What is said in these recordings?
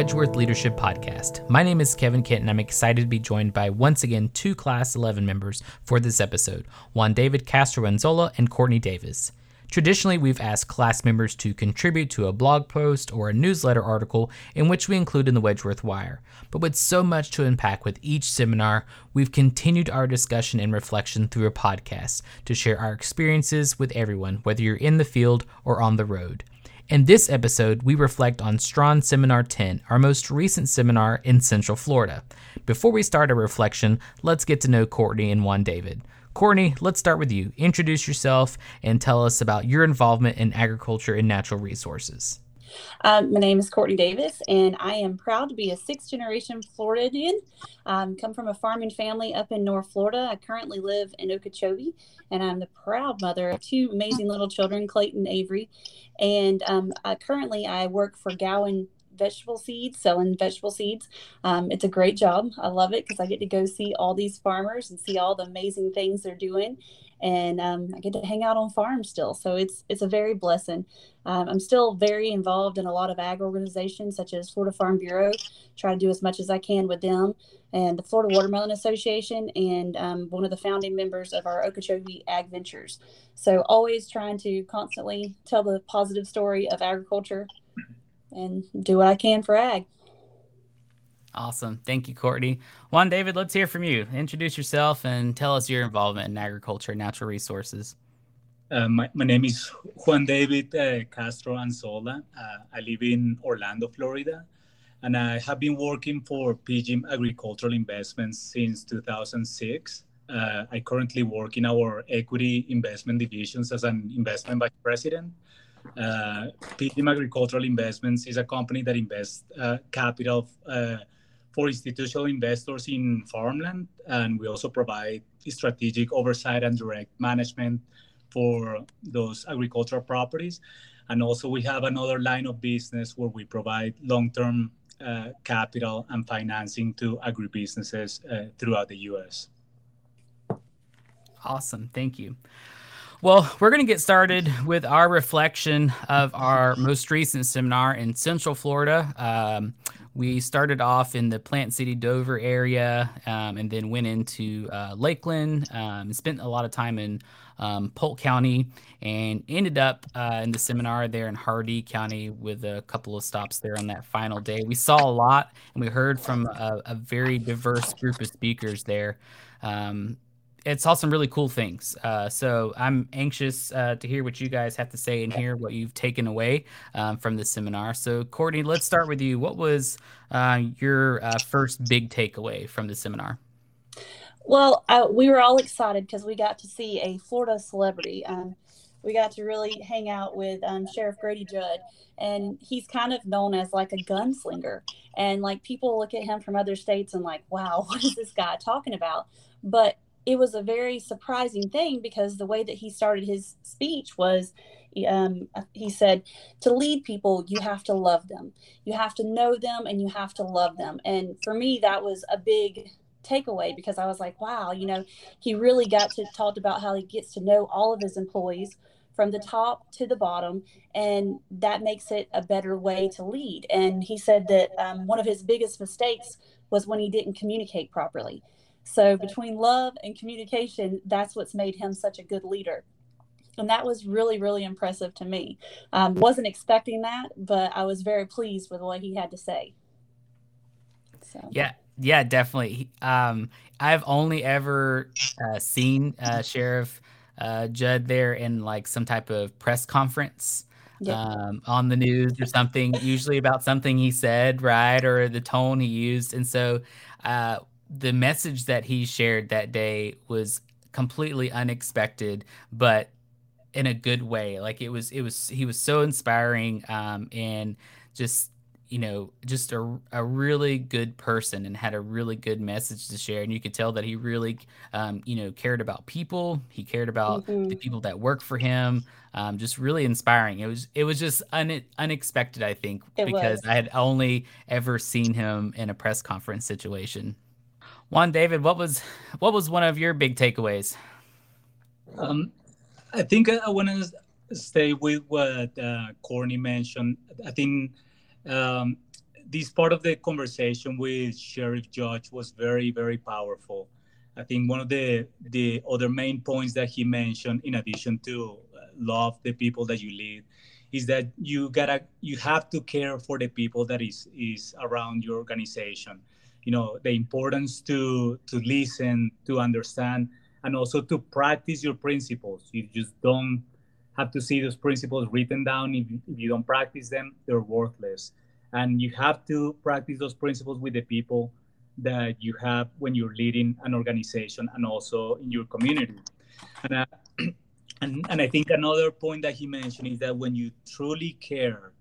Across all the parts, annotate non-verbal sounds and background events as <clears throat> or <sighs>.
Wedgeworth Leadership Podcast. My name is Kevin Kent, and I'm excited to be joined by once again two Class 11 members for this episode Juan David Castro and Courtney Davis. Traditionally, we've asked class members to contribute to a blog post or a newsletter article in which we include in the Wedgeworth Wire. But with so much to unpack with each seminar, we've continued our discussion and reflection through a podcast to share our experiences with everyone, whether you're in the field or on the road. In this episode, we reflect on Straughn Seminar 10, our most recent seminar in Central Florida. Before we start our reflection, let's get to know Courtney and Juan David. Courtney, let's start with you. Introduce yourself and tell us about your involvement in agriculture and natural resources. Um, my name is Courtney Davis, and I am proud to be a sixth generation Floridian. Um, come from a farming family up in North Florida. I currently live in Okeechobee, and I'm the proud mother of two amazing little children, Clayton and Avery. And um, I, currently, I work for Gowan vegetable seeds, selling vegetable seeds. Um, it's a great job. I love it because I get to go see all these farmers and see all the amazing things they're doing and um, I get to hang out on farms still. So it's it's a very blessing. Um, I'm still very involved in a lot of ag organizations such as Florida Farm Bureau. Try to do as much as I can with them, and the Florida Watermelon Association, and um, one of the founding members of our Okeechobee Ag Ventures. So always trying to constantly tell the positive story of agriculture and do what I can for ag. Awesome. Thank you, Courtney. Juan David, let's hear from you. Introduce yourself and tell us your involvement in agriculture and natural resources. Uh, my, my name is Juan David uh, Castro Anzola. Uh, I live in Orlando, Florida, and I have been working for PGIM Agricultural Investments since 2006. Uh, I currently work in our equity investment divisions as an investment vice president. Uh, Agricultural Investments is a company that invests uh, capital for institutional investors in farmland, and we also provide strategic oversight and direct management for those agricultural properties. And also, we have another line of business where we provide long term uh, capital and financing to agribusinesses uh, throughout the US. Awesome. Thank you. Well, we're going to get started with our reflection of our most recent seminar in Central Florida. Um, we started off in the Plant City Dover area um, and then went into uh, Lakeland um, spent a lot of time in um, Polk County and ended up uh, in the seminar there in Hardee County with a couple of stops there on that final day. We saw a lot and we heard from a, a very diverse group of speakers there. Um, it saw some really cool things. Uh, so I'm anxious uh, to hear what you guys have to say and hear what you've taken away um, from the seminar. So Courtney, let's start with you. What was uh, your uh, first big takeaway from the seminar? Well, we were all excited because we got to see a Florida celebrity. Um, we got to really hang out with um, Sheriff Grady Judd, and he's kind of known as like a gunslinger. And like people look at him from other states and like, wow, <laughs> what is this guy talking about? But it was a very surprising thing because the way that he started his speech was um, he said to lead people you have to love them. You have to know them and you have to love them. And for me that was a big takeaway because i was like wow you know he really got to talk about how he gets to know all of his employees from the top to the bottom and that makes it a better way to lead. And he said that um, one of his biggest mistakes was when he didn't communicate properly so between love and communication, that's what's made him such a good leader. And that was really, really impressive to me. Um, wasn't expecting that, but I was very pleased with what he had to say. So. Yeah, yeah, definitely. Um, I've only ever uh, seen uh, Sheriff uh, Judd there in like some type of press conference. Yeah. Um, on the news or something, usually about something he said, right, or the tone he used. And so, uh, the message that he shared that day was completely unexpected, but in a good way. Like it was, it was, he was so inspiring um, and just, you know, just a, a really good person and had a really good message to share. And you could tell that he really, um, you know, cared about people. He cared about mm-hmm. the people that work for him. Um, just really inspiring. It was, it was just un- unexpected, I think, it because was. I had only ever seen him in a press conference situation. Juan David, what was what was one of your big takeaways? Um, I think I, I want to stay with what uh, mentioned. I think um, this part of the conversation with Sheriff Judge was very, very powerful. I think one of the the other main points that he mentioned, in addition to uh, love the people that you lead, is that you gotta you have to care for the people that is is around your organization. You know the importance to to listen, to understand, and also to practice your principles. You just don't have to see those principles written down. If, if you don't practice them, they're worthless. And you have to practice those principles with the people that you have when you're leading an organization and also in your community. And, uh, <clears throat> and, and I think another point that he mentioned is that when you truly care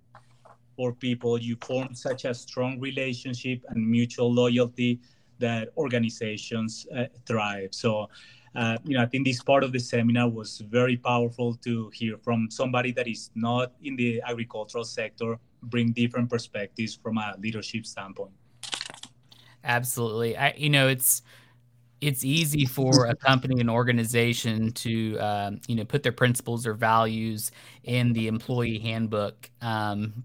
for people, you form such a strong relationship and mutual loyalty that organizations uh, thrive. So uh, you know, I think this part of the seminar was very powerful to hear from somebody that is not in the agricultural sector, bring different perspectives from a leadership standpoint. Absolutely. I, you know, it's, it's easy for a company and organization to um, you know put their principles or values in the employee handbook um,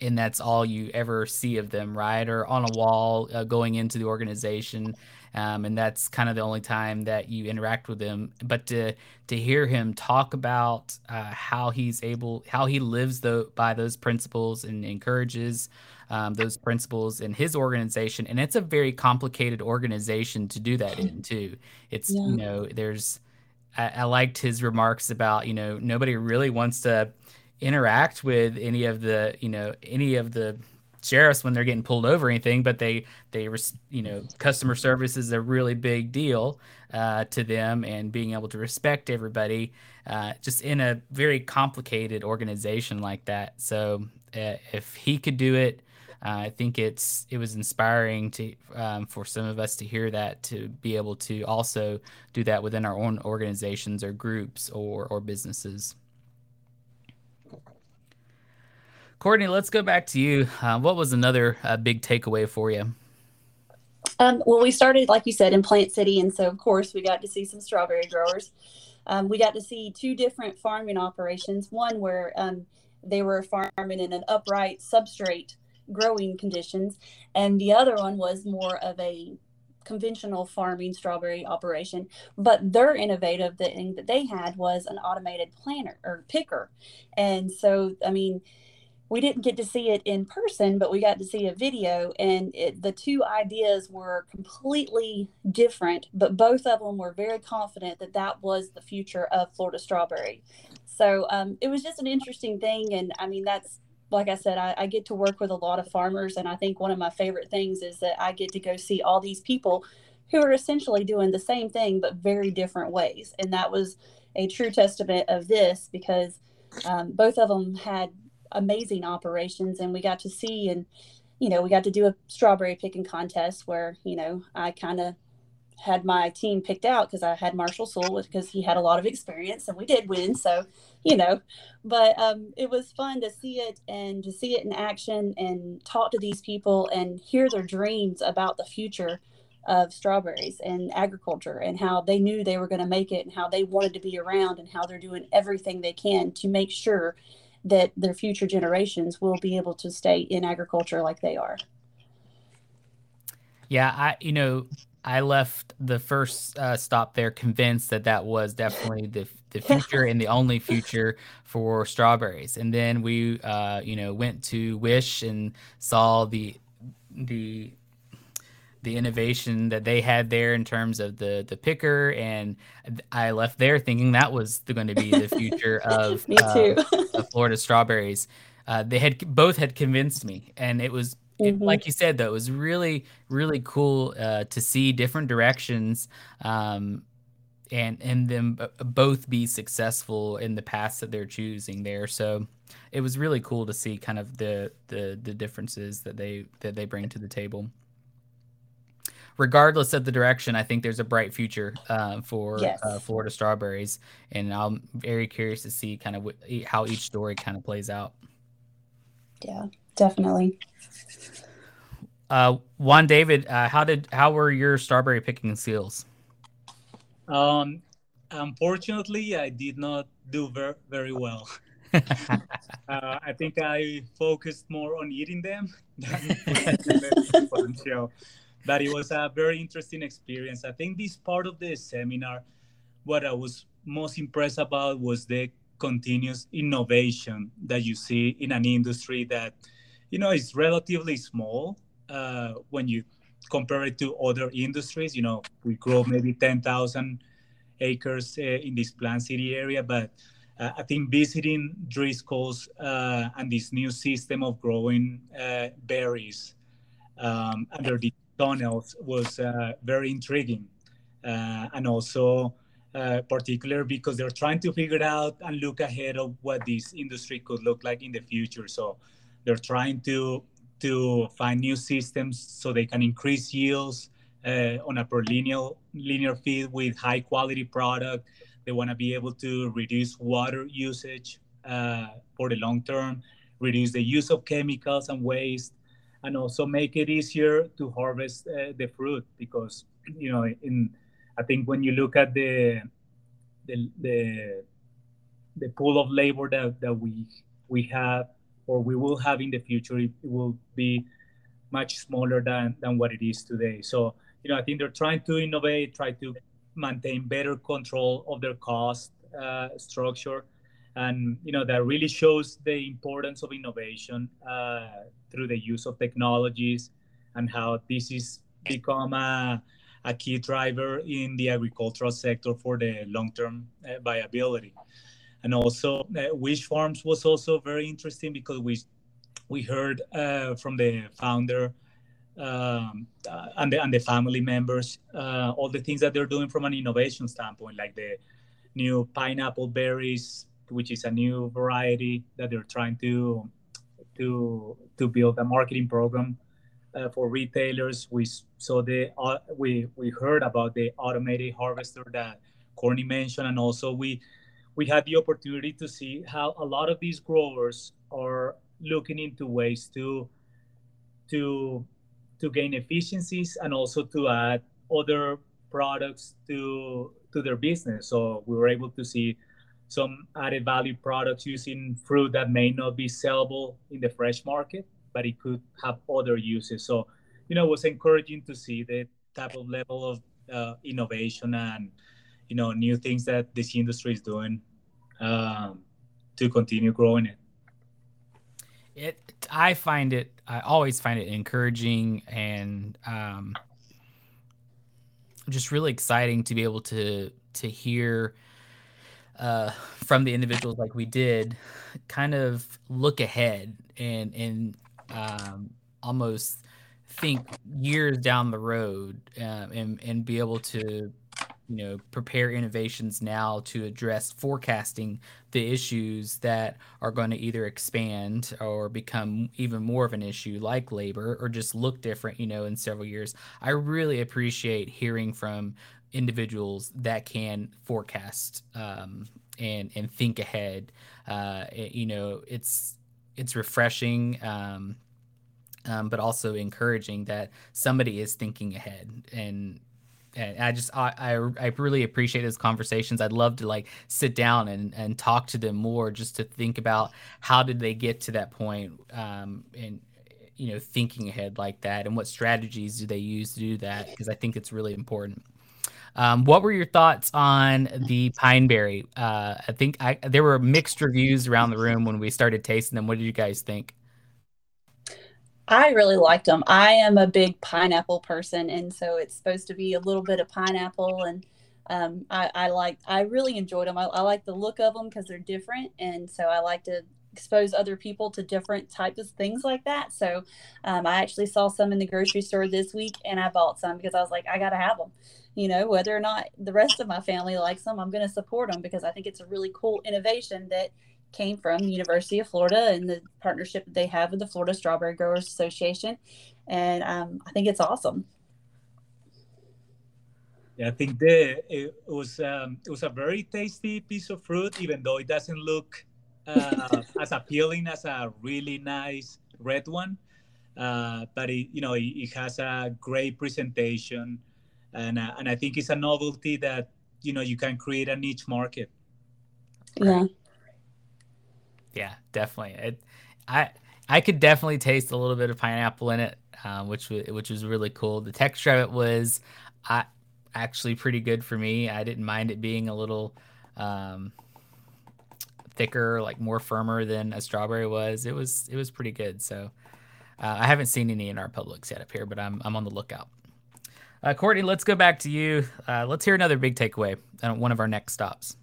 and that's all you ever see of them right or on a wall uh, going into the organization um, and that's kind of the only time that you interact with them. But to to hear him talk about uh, how he's able, how he lives the, by those principles and encourages um, those principles in his organization, and it's a very complicated organization to do that in too. It's yeah. you know there's I, I liked his remarks about you know nobody really wants to interact with any of the you know any of the sheriffs when they're getting pulled over or anything, but they they you know customer service is a really big deal uh, to them, and being able to respect everybody uh, just in a very complicated organization like that. So uh, if he could do it. Uh, I think it's it was inspiring to um, for some of us to hear that to be able to also do that within our own organizations or groups or or businesses. Courtney, let's go back to you. Uh, what was another uh, big takeaway for you? Um, well, we started, like you said, in Plant City. And so, of course, we got to see some strawberry growers. Um, we got to see two different farming operations one where um, they were farming in an upright substrate growing conditions, and the other one was more of a conventional farming strawberry operation but their innovative thing that they had was an automated planter or picker and so i mean we didn't get to see it in person, but we got to see a video, and it, the two ideas were completely different, but both of them were very confident that that was the future of Florida strawberry. So um, it was just an interesting thing, and I mean that's like I said, I, I, get to work with a lot of farmers, and I think one of my favorite things is that I get to go see all these people who are essentially doing the same thing but very different ways, and that was a true testament of this because um, both of them had amazing operations and we got to see and you know we got to do a strawberry picking contest where you know i kind of had my team picked out because i had marshall sewell because he had a lot of experience and we did win so you know. But um, it was fun to see it and to see it in action and talk to these people and hear their dreams about the future of strawberries and agriculture and how they knew they were going to make it and how they wanted to be around and how they're doing everything they can to make sure that their future generations will be able to stay in agriculture like they are. Yeah, I you know I left the first uh, stop there convinced that that was definitely the the future and the only future for strawberries. And then we uh, you know went to Wish and saw the the the innovation that they had there in terms of the the picker and i left there thinking that was going to be the future <laughs> of, me too. uh, of florida strawberries uh, they had both had convinced me and it was mm-hmm. it, like you said though it was really really cool uh, to see different directions um, and and them both be successful in the paths that they're choosing there so it was really cool to see kind of the the the differences that they that they bring to the table regardless of the direction, I think there's a bright future uh, for yes. uh, Florida strawberries, and I'm very curious to see kind of how each story kind of plays out. Yeah, definitely. Uh, Juan David, uh, how did how were your strawberry picking skills? Um, unfortunately, I did not do very very well. <laughs> uh, I think I focused more on eating them than <laughs> show. But it was a very interesting experience. I think this part of the seminar, what I was most impressed about was the continuous innovation that you see in an industry that, you know, is relatively small uh, when you compare it to other industries. You know, we grow maybe 10,000 acres uh, in this Plant City area, but uh, I think visiting Driscoll's uh, and this new system of growing uh, berries um, under the tunnels was uh, very intriguing. Uh, and also, particular because they're trying to figure out and look ahead of what this industry could look like in the future. So they're trying to to find new systems so they can increase yields uh, on a per linear linear feed with high quality product. They want to be able to reduce water usage uh, for the long term, reduce the use of chemicals and waste, and also make it easier to harvest uh, the fruit because you know in I think when you look at the the the, the pool of labor that, that we we have or we will have in the future, it, will be much smaller than, than what it is today. So you know, I think they're trying to innovate, try to maintain better control of their cost uh, structure, and you know that really shows the importance of innovation uh, through the use of technologies and how this is become a, a key driver in the agricultural sector for the long-term uh, viability. And also, uh, Wish Farms was also very interesting because we we heard uh, from the founder um, uh, and, the, and the family members, uh, all the things that they're doing from an innovation standpoint, like the new pineapple berries, which is a new variety that they're trying to to to build a marketing program uh, for retailers. We saw the uh, we we heard about the automated harvester that Courtney mentioned, and also we we had the opportunity to see how a lot of these growers are looking into ways to to to gain efficiencies and also to add other products to to their business. So we were able to see some added value products using fruit that may not be sellable in the fresh market, but it could have other uses. So, you know, it was encouraging to see the type of level of uh, innovation and, you know, new things that this industry is doing um, to continue growing it. It I find it I always find it encouraging and um, just really exciting to be able to to hear uh, from the individuals like we did, kind of look ahead and and um, almost think years down the road um, and and be able to you know prepare innovations now to address forecasting the issues that are going to either expand or become even more of an issue like labor or just look different you know in several years. I really appreciate hearing from individuals that can forecast um, and and think ahead uh, you know it's it's refreshing um, um, but also encouraging that somebody is thinking ahead and and I just I, I, I really appreciate those conversations. I'd love to like sit down and and talk to them more, just to think about how did they get to that point, um, and you know thinking ahead like that, and what strategies do they use to do that? Because I think it's really important. Um, what were your thoughts on the pineberry? Uh, I think I, there were mixed reviews around the room when we started tasting them. What did you guys think? I really liked them. I am a big pineapple person, and so it's supposed to be a little bit of pineapple, and um, I, I like. I really enjoyed them. I, I like the look of them because they're different, and so I like to expose other people to different types of things like that. So um, I actually saw some in the grocery store this week, and I bought some because I was like, I got to have them. You know, whether or not the rest of my family likes them, I'm going to support them because I think it's a really cool innovation that came from the University of Florida and the partnership that they have with the Florida Strawberry Growers Association. And um, I think it's awesome. Yeah, I think the it was um, it was a very tasty piece of fruit, even though it doesn't look uh, as appealing as a really nice red one. Uh, but it, you know, it, it, has a great presentation, and uh, and I think it's a novelty that you know you can create a niche market. Yeah. Yeah, definitely. It, I I could definitely taste a little bit of pineapple in it, uh, which was which was really cool. The texture of it was, I actually pretty good for me. I didn't mind it being a little um, thicker, like more firmer than a strawberry was. It was it was pretty good. So uh, I haven't seen any in our Publix yet up here, but I'm I'm on the lookout. Uh, Courtney, let's go back to you. Uh, let's hear another big takeaway on one of our next stops.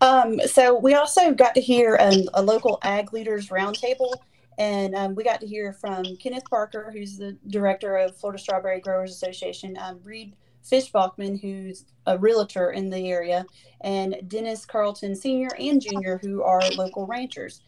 Um, so we also got to hear um, a local ag leaders roundtable, and um, we got to hear from Kenneth Parker, who's the director of Florida Strawberry Growers Association, um, Reed Fishbachman, who's a realtor in the area, and Dennis Carlton Sr. and Jr., who are local ranchers.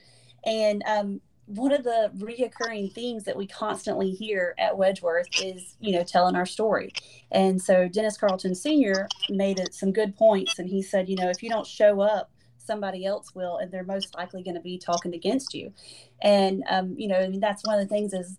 And um, one of the reoccurring themes that we constantly hear at Wedgeworth is, you know, telling our story. And so Dennis Carlton Sr. made some good points, and he said, you know, if you don't show up, somebody else will, and they're most likely going to be talking against you. And um, you know, I mean, that's one of the things is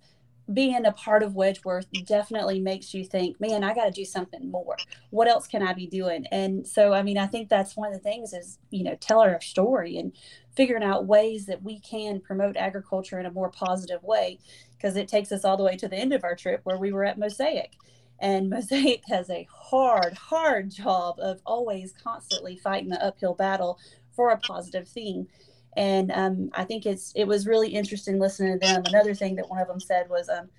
being a part of Wedgeworth definitely makes you think, man, I got to do something more. What else can I be doing? And so, I mean, I think that's one of the things is, you know, tell our story and figuring out ways that we can promote agriculture in a more positive way because it takes us all the way to the end of our trip where we were at Mosaic. And <laughs> Mosaic has a hard, hard job of always constantly fighting the uphill battle for a positive theme and um, I think it's it was really interesting listening to them. Another thing that one of them said was, um,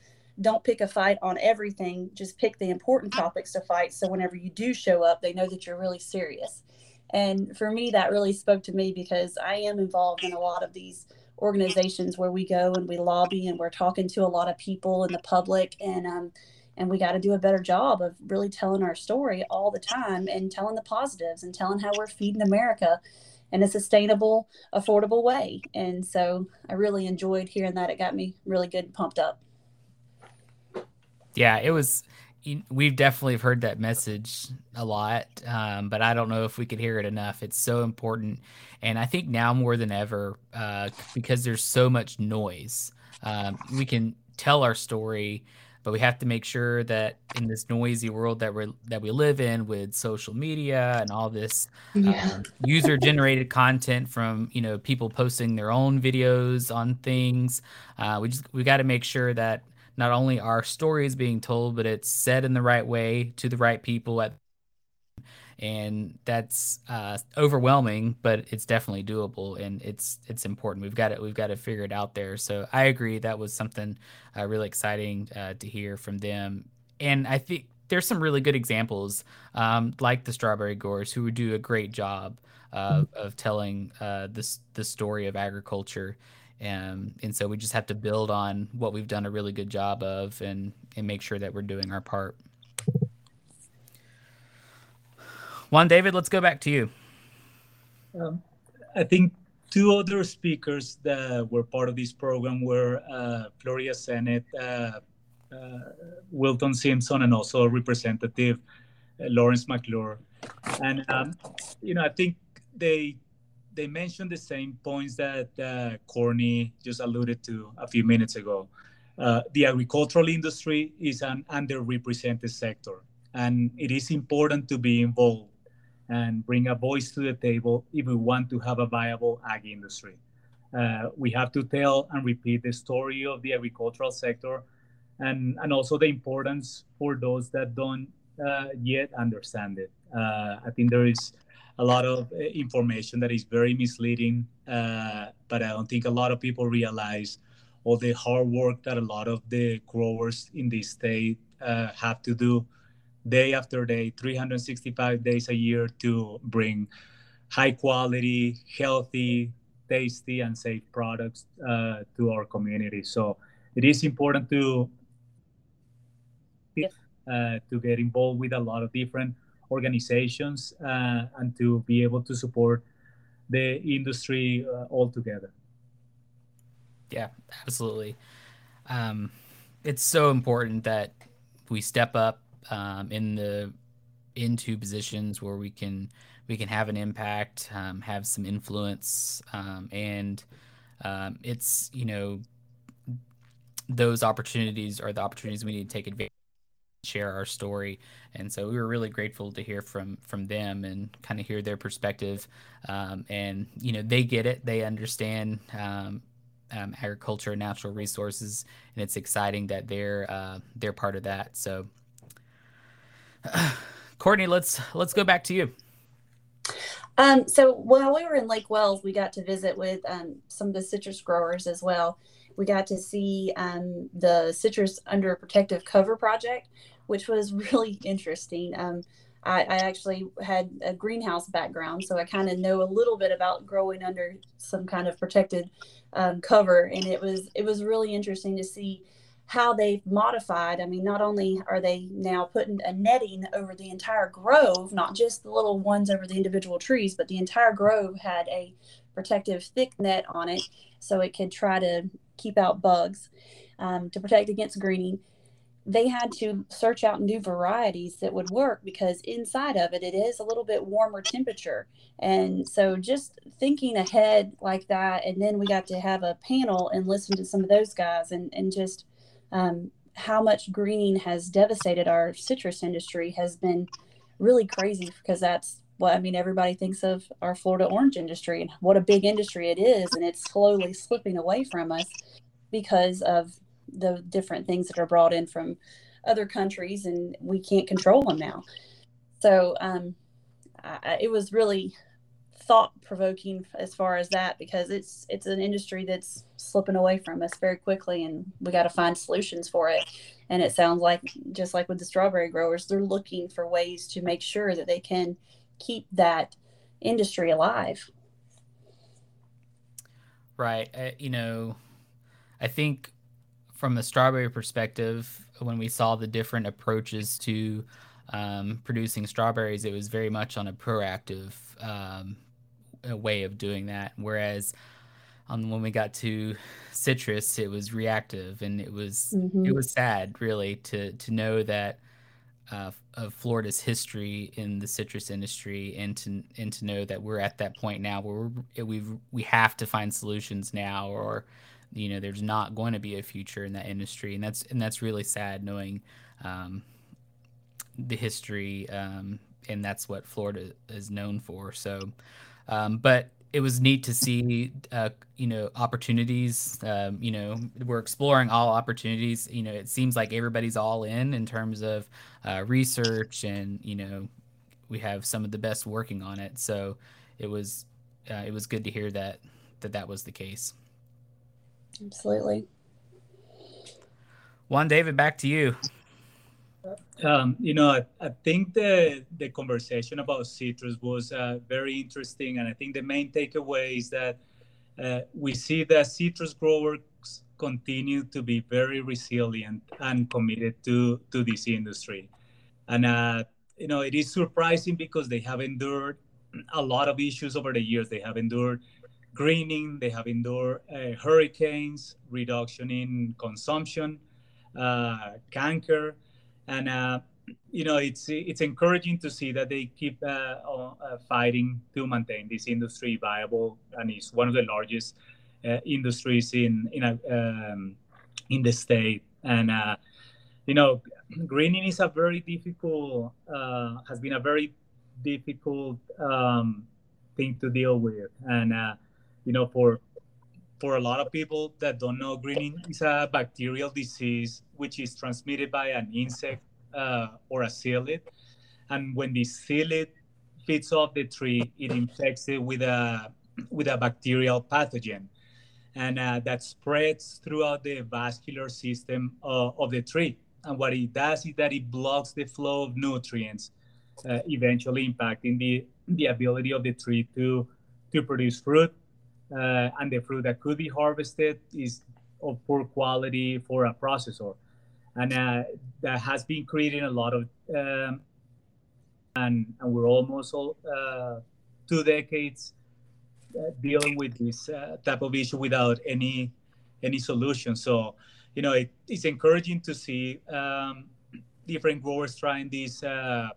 "Don't pick a fight on everything. Just pick the important topics to fight. So whenever you do show up, they know that you're really serious." And for me, that really spoke to me because I am involved in a lot of these organizations where we go and we lobby and we're talking to a lot of people in the public and um, and we got to do a better job of really telling our story all the time and telling the positives and telling how we're feeding America in a sustainable, affordable way. And so I really enjoyed hearing that. It got me really good pumped up. Yeah, it was. We've definitely heard that message a lot, um, but I don't know if we could hear it enough. It's so important, and I think now more than ever, uh, because there's so much noise, um, we can tell our story but we have to make sure that in this noisy world that we that we live in with social media and all this yeah. um, user generated content from you know people posting their own videos on things uh, we just we got to make sure that not only our story is being told but it's said in the right way to the right people at and that's uh, overwhelming, but it's definitely doable, and it's it's important. We've got it. We've got to figure it out there. So I agree. That was something uh, really exciting uh, to hear from them, and I think there's some really good examples, um, like the Strawberry Growers, who would do a great job mm-hmm. of telling uh, this the story of agriculture. Um, and so we just have to build on what we've done a really good job of and and make sure that we're doing our part. Juan David, let's go back to you. Um, I think two other speakers that were part of this program were uh, Florida Senate uh, uh, Wilton Simpson and also Representative uh, Lawrence McClure. And um, you know, I think they they mentioned the same points that uh, Courtney just alluded to a few minutes ago. Uh, the agricultural industry is an underrepresented sector, and it is important to be involved and bring a voice to the table if we want to have a viable ag industry. Uh, we have to tell and repeat the story of the agricultural sector and, and also the importance for those that don't uh, yet understand it. Uh, I think there is a lot of uh, information that is very misleading, uh, but I don't think a lot of people realize all the hard work that a lot of the growers in this state uh, have to do day after day, 365 days a year to bring high quality, healthy, tasty, and safe products uh, to our community. So it is important to uh, to get involved with a lot of different organizations uh, and to be able to support the industry uh, altogether. Yeah, absolutely. Um, it's so important that we step up um, in the into positions where we can we can have an impact, um, have some influence, um, and um, it's you know those opportunities are the opportunities we need to take advantage share our story. And so we were really grateful to hear from from them and kind of hear their perspective. Um, and you know, they get it; they understand um, um, agriculture and natural resources, and it's exciting that they're uh, they're part of that. So, <sighs> Courtney, let's let's go back to you. Um, so while we were in Lake Wales we got to visit with um, some of the citrus growers as well. We got to see um, the citrus under a protective cover project, which was <laughs> really interesting. Um, I, I, actually had a greenhouse background, so I kind of know a little bit about growing under some kind of protected um, cover, and it was it was really interesting to see how they've modified. I mean, not only are they now putting a netting over the entire grove, not just the little ones over the individual trees, but the entire grove had a protective thick net on it so it could try to keep out bugs um, to protect against greening they had to search out new varieties that would work because inside of it it is a little bit warmer temperature. And so just thinking ahead like that and then we got to have a panel and listen to some of those guys and, and just um, how much greening has devastated our citrus industry has been really crazy because that's what I mean everybody thinks of our Florida orange industry and what a big industry it is and it's slowly slipping away from us because of the different things that are brought in from other countries and we can't control them now. So um, I, it was really thought provoking as far as that because it's it's an industry that's slipping away from us very quickly and we got to find solutions for it. And it sounds like just like with the strawberry growers they're looking for ways to make sure that they can keep that industry alive right uh, you know i think from a strawberry perspective, when we saw the different approaches to um, producing strawberries, it was very much on a proactive um, way of doing that. Whereas on when we got to citrus, it was reactive, and it was mm-hmm. it was sad, really, to to know that uh, of Florida's history in the citrus industry, and to and to know that we're at that point now where we we have to find solutions now, or you know there's not going to be a future in that industry. And that's and that's really sad knowing um, the history um, and that's what Florida is known for. So um, but it was neat to see uh, you know opportunities um, you know we're exploring all opportunities you know it seems like everybody's all in in terms of uh, research and you know we have some of the best working on it so it was uh, it was good to hear that that that was the case Absolutely. Juan David, back to you. Um, you know, I, I, think the the conversation about citrus was uh, very interesting, and I think the main takeaway is that uh, we see that citrus growers continue to be very resilient and committed to to this industry, and uh, you know, it is surprising because they have endured a lot of issues over the years. They have endured greening, they have endured uh, hurricanes, reduction in consumption, uh, canker, and uh, you know it's it's encouraging to see that they keep uh, uh, fighting to maintain this industry viable, and it's one of the largest uh, industries in in a, um, in the state, and you know greening is a very difficult has been a very difficult um, thing to deal with, and you know, for for a lot of people that don't know, greening is a bacterial disease which is transmitted by an insect uh, or a psyllid. And when the psyllid feeds off the tree, it infects it with a with a bacterial pathogen, and uh, that spreads throughout the vascular system uh, of the tree. And what it does is that it blocks the flow of nutrients, uh, eventually impacting the the ability of the tree to to produce fruit uh, and the fruit that could be harvested is of poor quality for a processor. And uh, that has been creating a lot of, um, and, and we're almost all, uh, two decades uh, dealing with this uh, type of issue without any any solution. So, you know, it, it's encouraging to see um, different growers trying these uh,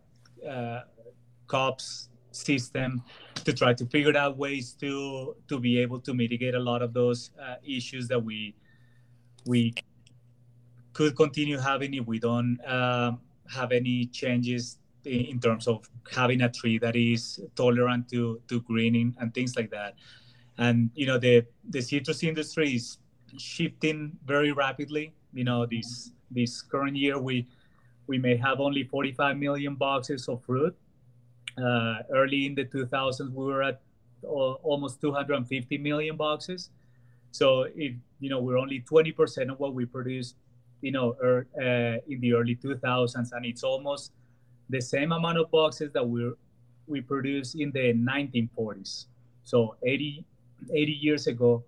CUPS system to try to figure out ways to to be able to mitigate a lot of those uh, issues that we we could continue having if we don't um, have any changes in, in terms of having a tree that is tolerant to to greening and things like that. And you know the the citrus industry is shifting very rapidly. You know this this current year we we may have only 45 million boxes of fruit. Uh, early in the 2000s, we were at uh, almost 250 million boxes. So if you know we're only 20% of what we produced, you know, er, uh, in the early 2000s, and it's almost the same amount of boxes that we we produced in the 1940s. So 80 80 years ago,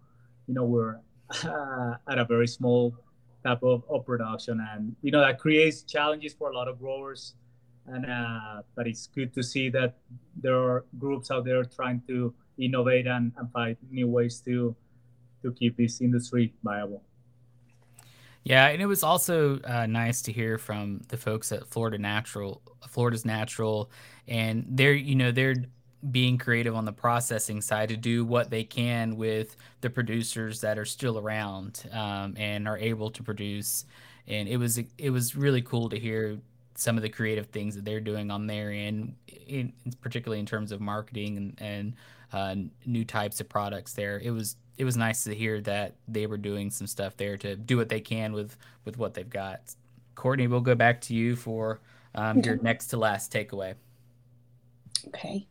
you know, we're uh, at a very small type of, of production, and you know that creates challenges for a lot of growers. And uh, but it's good to see that there are groups out there trying to innovate and, and find new ways to to keep this industry viable. Yeah, and it was also uh, nice to hear from the folks at Florida Natural, Florida's Natural, and they're you know they're being creative on the processing side to do what they can with the producers that are still around um, and are able to produce. And it was it was really cool to hear some of the creative things that they're doing on their end, in, particularly in terms of marketing and, and uh, new types of products. There, it was it was nice to hear that they were doing some stuff there to do what they can with with what they've got. Courtney, we'll go back to you for um, your next to last takeaway. Okay.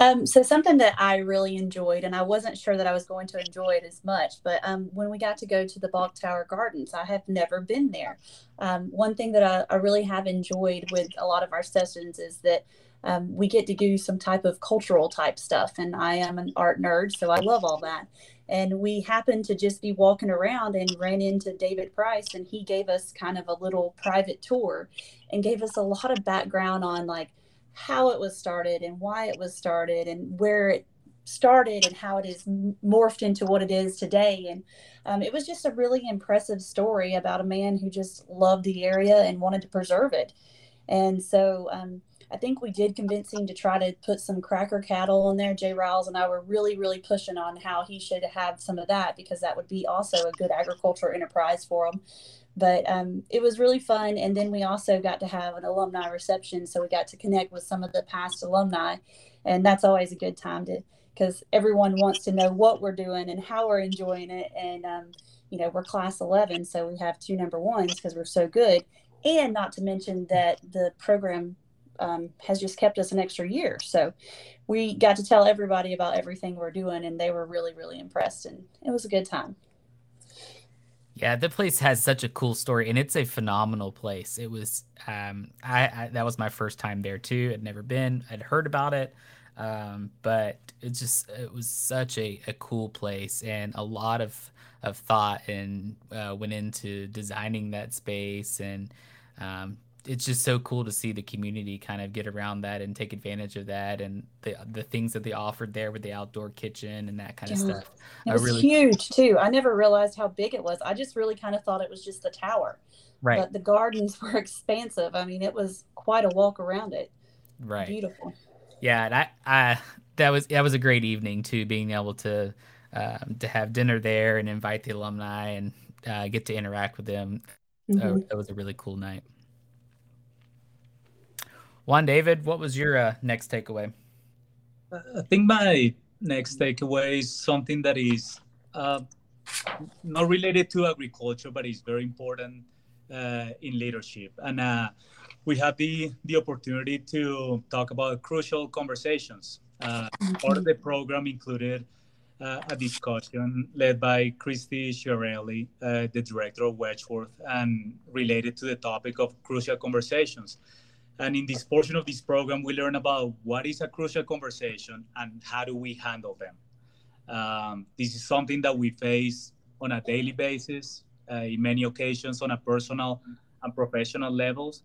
Um, so something that I really enjoyed, and I wasn't sure that I was going to enjoy it as much, but um, when we got to go to the Bok Tower Gardens, I have never been there. Um, one thing that I, I, really have enjoyed with a lot of our sessions is that um, we get to do some type of cultural type stuff, and I am an art nerd, so I love all that. And we happened to just be walking around and ran into David Price, and he gave us kind of a little private tour and gave us a lot of background on like how it was started and why it was started and where it started and how it is morphed into what it is today. And um, it was just a really impressive story about a man who just loved the area and wanted to preserve it. And so um, I think we did convince him to try to put some cracker cattle in there. Jay Riles and I were really, really pushing on how he should have some of that because that would be also a good agricultural enterprise for him but um, it was really fun. And then we also got to have an alumni reception, so we got to connect with some of the past alumni, and that's always a good time to because everyone wants to know what we're doing and how we're enjoying it. And um, you know, we're class 11, so we have two number ones because we're so good, and not to mention that the program um, has just kept us an extra year. So we got to tell everybody about everything we're doing, and they were really, really impressed, and it was a good time. Yeah, the place has such a cool story, and it's a phenomenal place. It was, um, I, I that was my first time there too. I'd never been. I'd heard about it, um, but it just it was such a, a cool place, and a lot of of thought and uh, went into designing that space and um, it's just so cool to see the community kind of get around that and take advantage of that and the the things that they offered there with the outdoor kitchen and that kind of stuff. It was really... huge too. I never realized how big it was. I just really kind of thought it was just the tower. Right. But the gardens <laughs> were expansive. I mean, it was quite a walk around it. Right. Beautiful. Yeah, and I, I that was that was a great evening too, being able to um, to have dinner there and invite the alumni and uh, get to interact with them. Mm-hmm. Uh, that was a really cool night. Juan David, what was your uh, next takeaway? I think my next takeaway is something that is uh, not related to agriculture, but is very important uh, in leadership. And uh, we have the, the opportunity to talk about crucial conversations. Uh, part of the program included uh, a discussion led by Christy Chiarelli, uh, the director of Wedgeworth, and related to the topic of crucial conversations. And in this portion of this program, we learn about what is a crucial conversation and how do we handle them. Um, this is something that we face on a daily basis, uh, in many occasions on a personal and professional levels.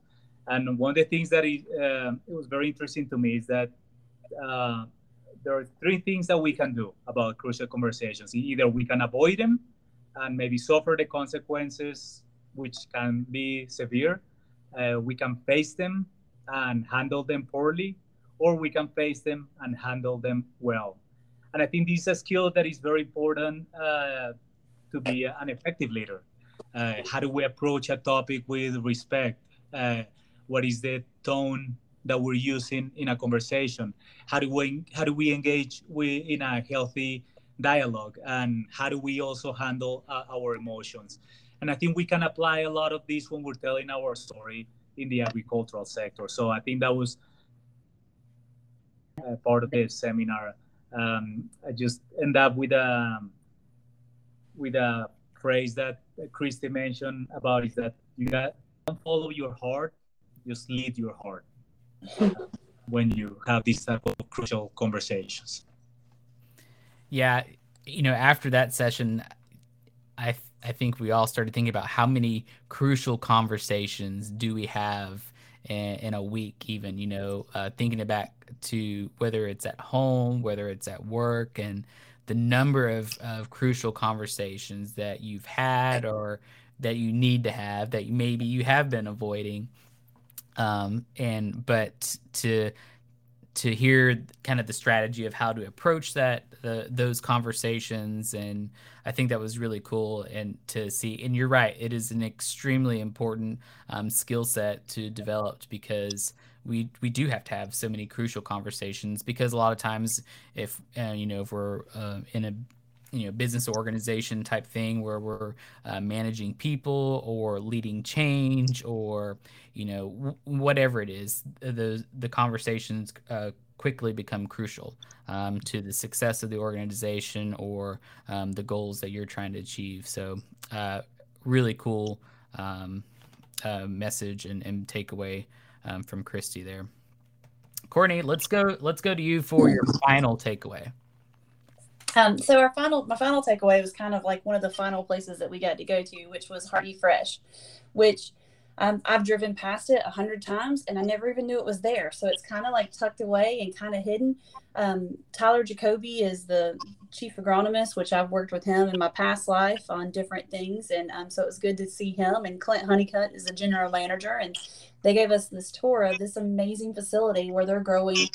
And one of the things that it, uh, it was very interesting to me is that uh, there are three things that we can do about crucial conversations. Either we can avoid them and maybe suffer the consequences, which can be severe. Uh, we can face them and handle them poorly, or we can face them and handle them well. And I think this is a skill that is very important uh, to be an effective leader. Uh, how do we approach a topic with respect? Uh, what is the tone that we're using in a conversation how do we how do we engage we in a healthy dialogue and how do we also handle uh, our emotions and i think we can apply a lot of this when we're telling our story in the agricultural sector so i think that was uh, part of the seminar um, i just end up with a with a phrase that christy mentioned about is that you got don't follow your heart just lead your heart <laughs> when you have these type of crucial conversations. Yeah, you know, after that session, I I think we all started thinking about how many crucial conversations do we have in, in a week, even you know, uh, thinking back to whether it's at home, whether it's at work, and the number of, of crucial conversations that you've had or that you need to have that maybe you have been avoiding. Um, and but to to hear kind of the strategy of how to approach that the, those conversations and i think that was really cool and to see and you're right it is an extremely important um, skill set to develop because we we do have to have so many crucial conversations because a lot of times if uh, you know if we're uh, in a you know business organization type thing where we're uh, managing people or leading change or you know w- whatever it is the the conversations uh, quickly become crucial um, to the success of the organization or um, the goals that you're trying to achieve. So uh, really cool um, uh, message and, and takeaway um, from christy there. Courtney let's go let's go to you for your final takeaway um, so our final, my final takeaway was kind of like one of the final places that we got to go to, which was Hardy Fresh, which um, I've driven past it a hundred times and I never even knew it was there. So it's kind of like tucked away and kind of hidden. Um, Tyler Jacoby is the chief agronomist, which I've worked with him in my past life on different things. And um, so it was good to see him. And Clint Honeycutt is the general manager. And they gave us this tour of this amazing facility where they're growing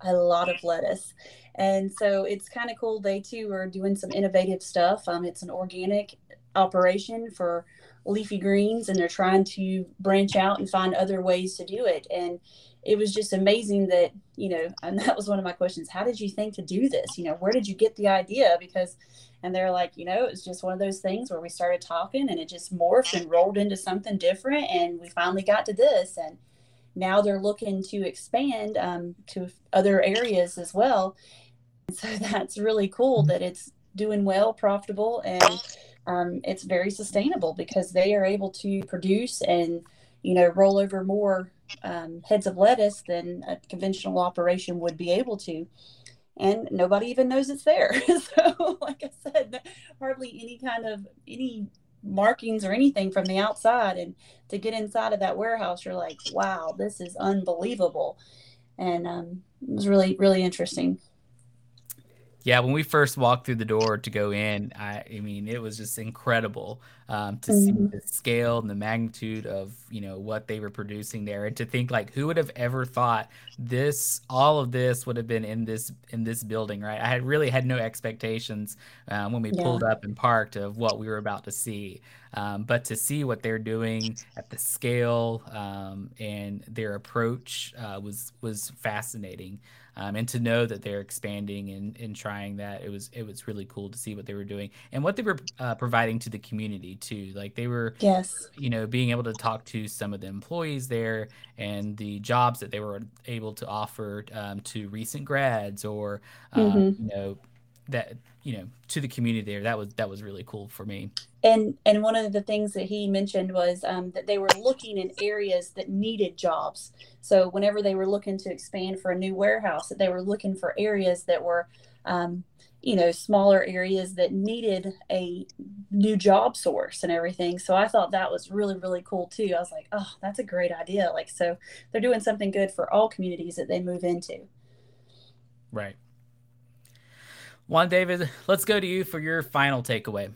a lot of lettuce. And so it's kind of cool. They too are doing some innovative stuff. Um, it's an organic operation for leafy greens, and they're trying to branch out and find other ways to do it. And it was just amazing that, you know, <laughs> and that was one of my questions how did you think to do this? You know, where did you get the idea? Because, and they're like, you know, it was just one of those things where we started talking and it just morphed and rolled into something different. And we finally got to this. And, now they're looking to expand um, to other areas as well so <laughs> that's really cool that it's doing well, profitable, and um, it's very sustainable because they are able to produce and you know roll over more um, heads of lettuce than a conventional operation would be able to. And nobody even knows it's there. <laughs> So like i said hardly any kind of any markings or anything from the outside. And to get inside of that warehouse you're like wow this is unbelievable. And um, it was really really interesting yeah, when we first walked through the door to go in, I, I mean, it was just incredible um, to mm-hmm. see the scale and the magnitude of you know what they were producing there, and to think like who would have ever thought this, all of this would have been in this in this building, right? I had really had no expectations um, when we yeah. pulled up and parked of what we were about to see, um, but to see what they're doing at the scale um, and their approach uh, was was fascinating um, and to know that they're expanding and, and trying that it was it was really cool to see what they were doing and what they were uh, providing to the community too like they were yes you know being able to talk to some of the employees there and the jobs that they were able to offer um, to recent grads or um, mm-hmm. you know that you know to the community there that was that was really cool for me. And and one of the things that he mentioned was um, that they were looking in areas that needed jobs. So whenever they were looking to expand for a new warehouse that they were looking for areas that were um, you know smaller areas that needed a new job source and everything. So i thought that was really really cool too. I was like oh that's a great idea. Like so they're doing something good for all communities that they move into. Right Juan David, let's go to you for your final takeaway.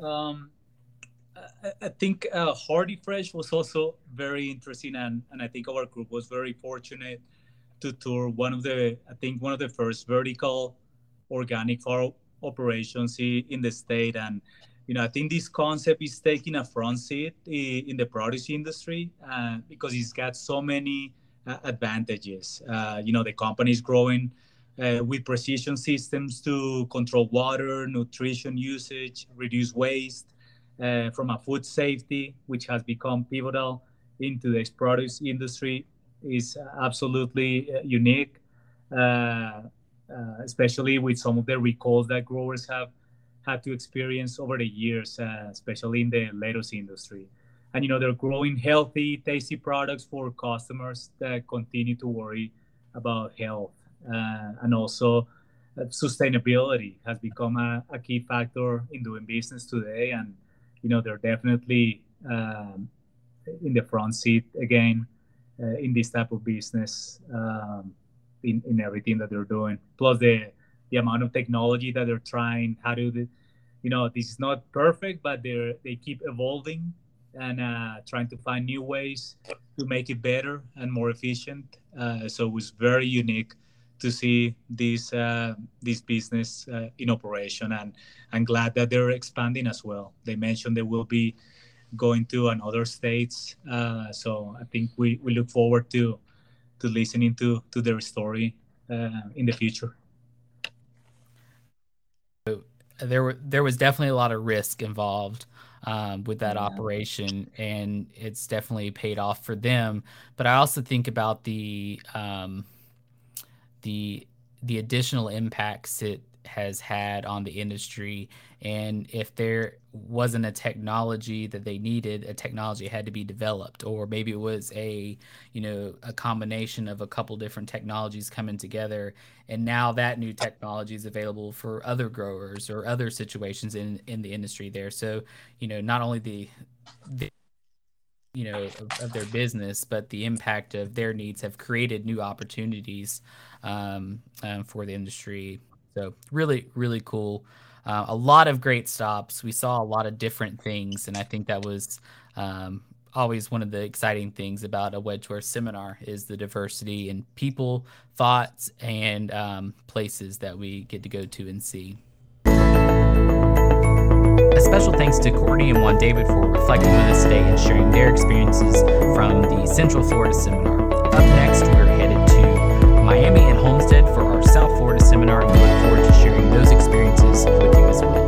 Um, I, I think uh, Hardy Fresh was also very interesting, and, and I think our group was very fortunate to tour one of the, I think, one of the first vertical organic farm operations in the state. And you know, I think this concept is taking a front seat in the produce industry uh, because it's got so many uh, advantages. Uh, you know, the company is growing uh, with precision systems to control water, nutrition usage, reduce waste, uh, from a food safety, which has become pivotal in today's produce industry, is absolutely uh, unique, especially with some of the recalls that growers have had to experience over the years, uh, especially in the lettuce industry. And you know, they're growing healthy, tasty products for customers that continue to worry about health. Uh, and also, uh, sustainability has become a, a, key factor in doing business today. And you know, they're definitely um, in the front seat again uh, in this type of business um, in, in everything that they're doing. Plus the the amount of technology that they're trying how to you know this is not perfect but they're they keep evolving and uh, trying to find new ways to make it better and more efficient uh, so it was very unique to see this uh, this business uh, in operation and i'm glad that they're expanding as well they mentioned they will be going to another states uh, so i think we, we look forward to to listening to to their story uh, in the future there were there was definitely a lot of risk involved um, with that yeah. operation, and it's definitely paid off for them. But I also think about the um, the the additional impacts it has had on the industry. And if there wasn't a technology that they needed a technology had to be developed or maybe it was a you know a combination of a couple different technologies coming together. And now that new technology is available for other growers or other situations in in the industry there. So you know not only the, the you know of, of, their business but the impact of their needs have created new opportunities um, um, for the industry. So really really cool. Uh, a lot of great stops. We saw a lot of different things and i think that was um, always one of the exciting things about a Wedgworth seminar is the diversity in people thoughts and um, places that we get to go to and see a special thanks to Courtney and Juan David for reflecting with us today and sharing their experiences from the Central Florida Seminar. Up next, we're headed to Miami and Homestead for our South Florida Seminar and we look forward to sharing those experiences with you as well.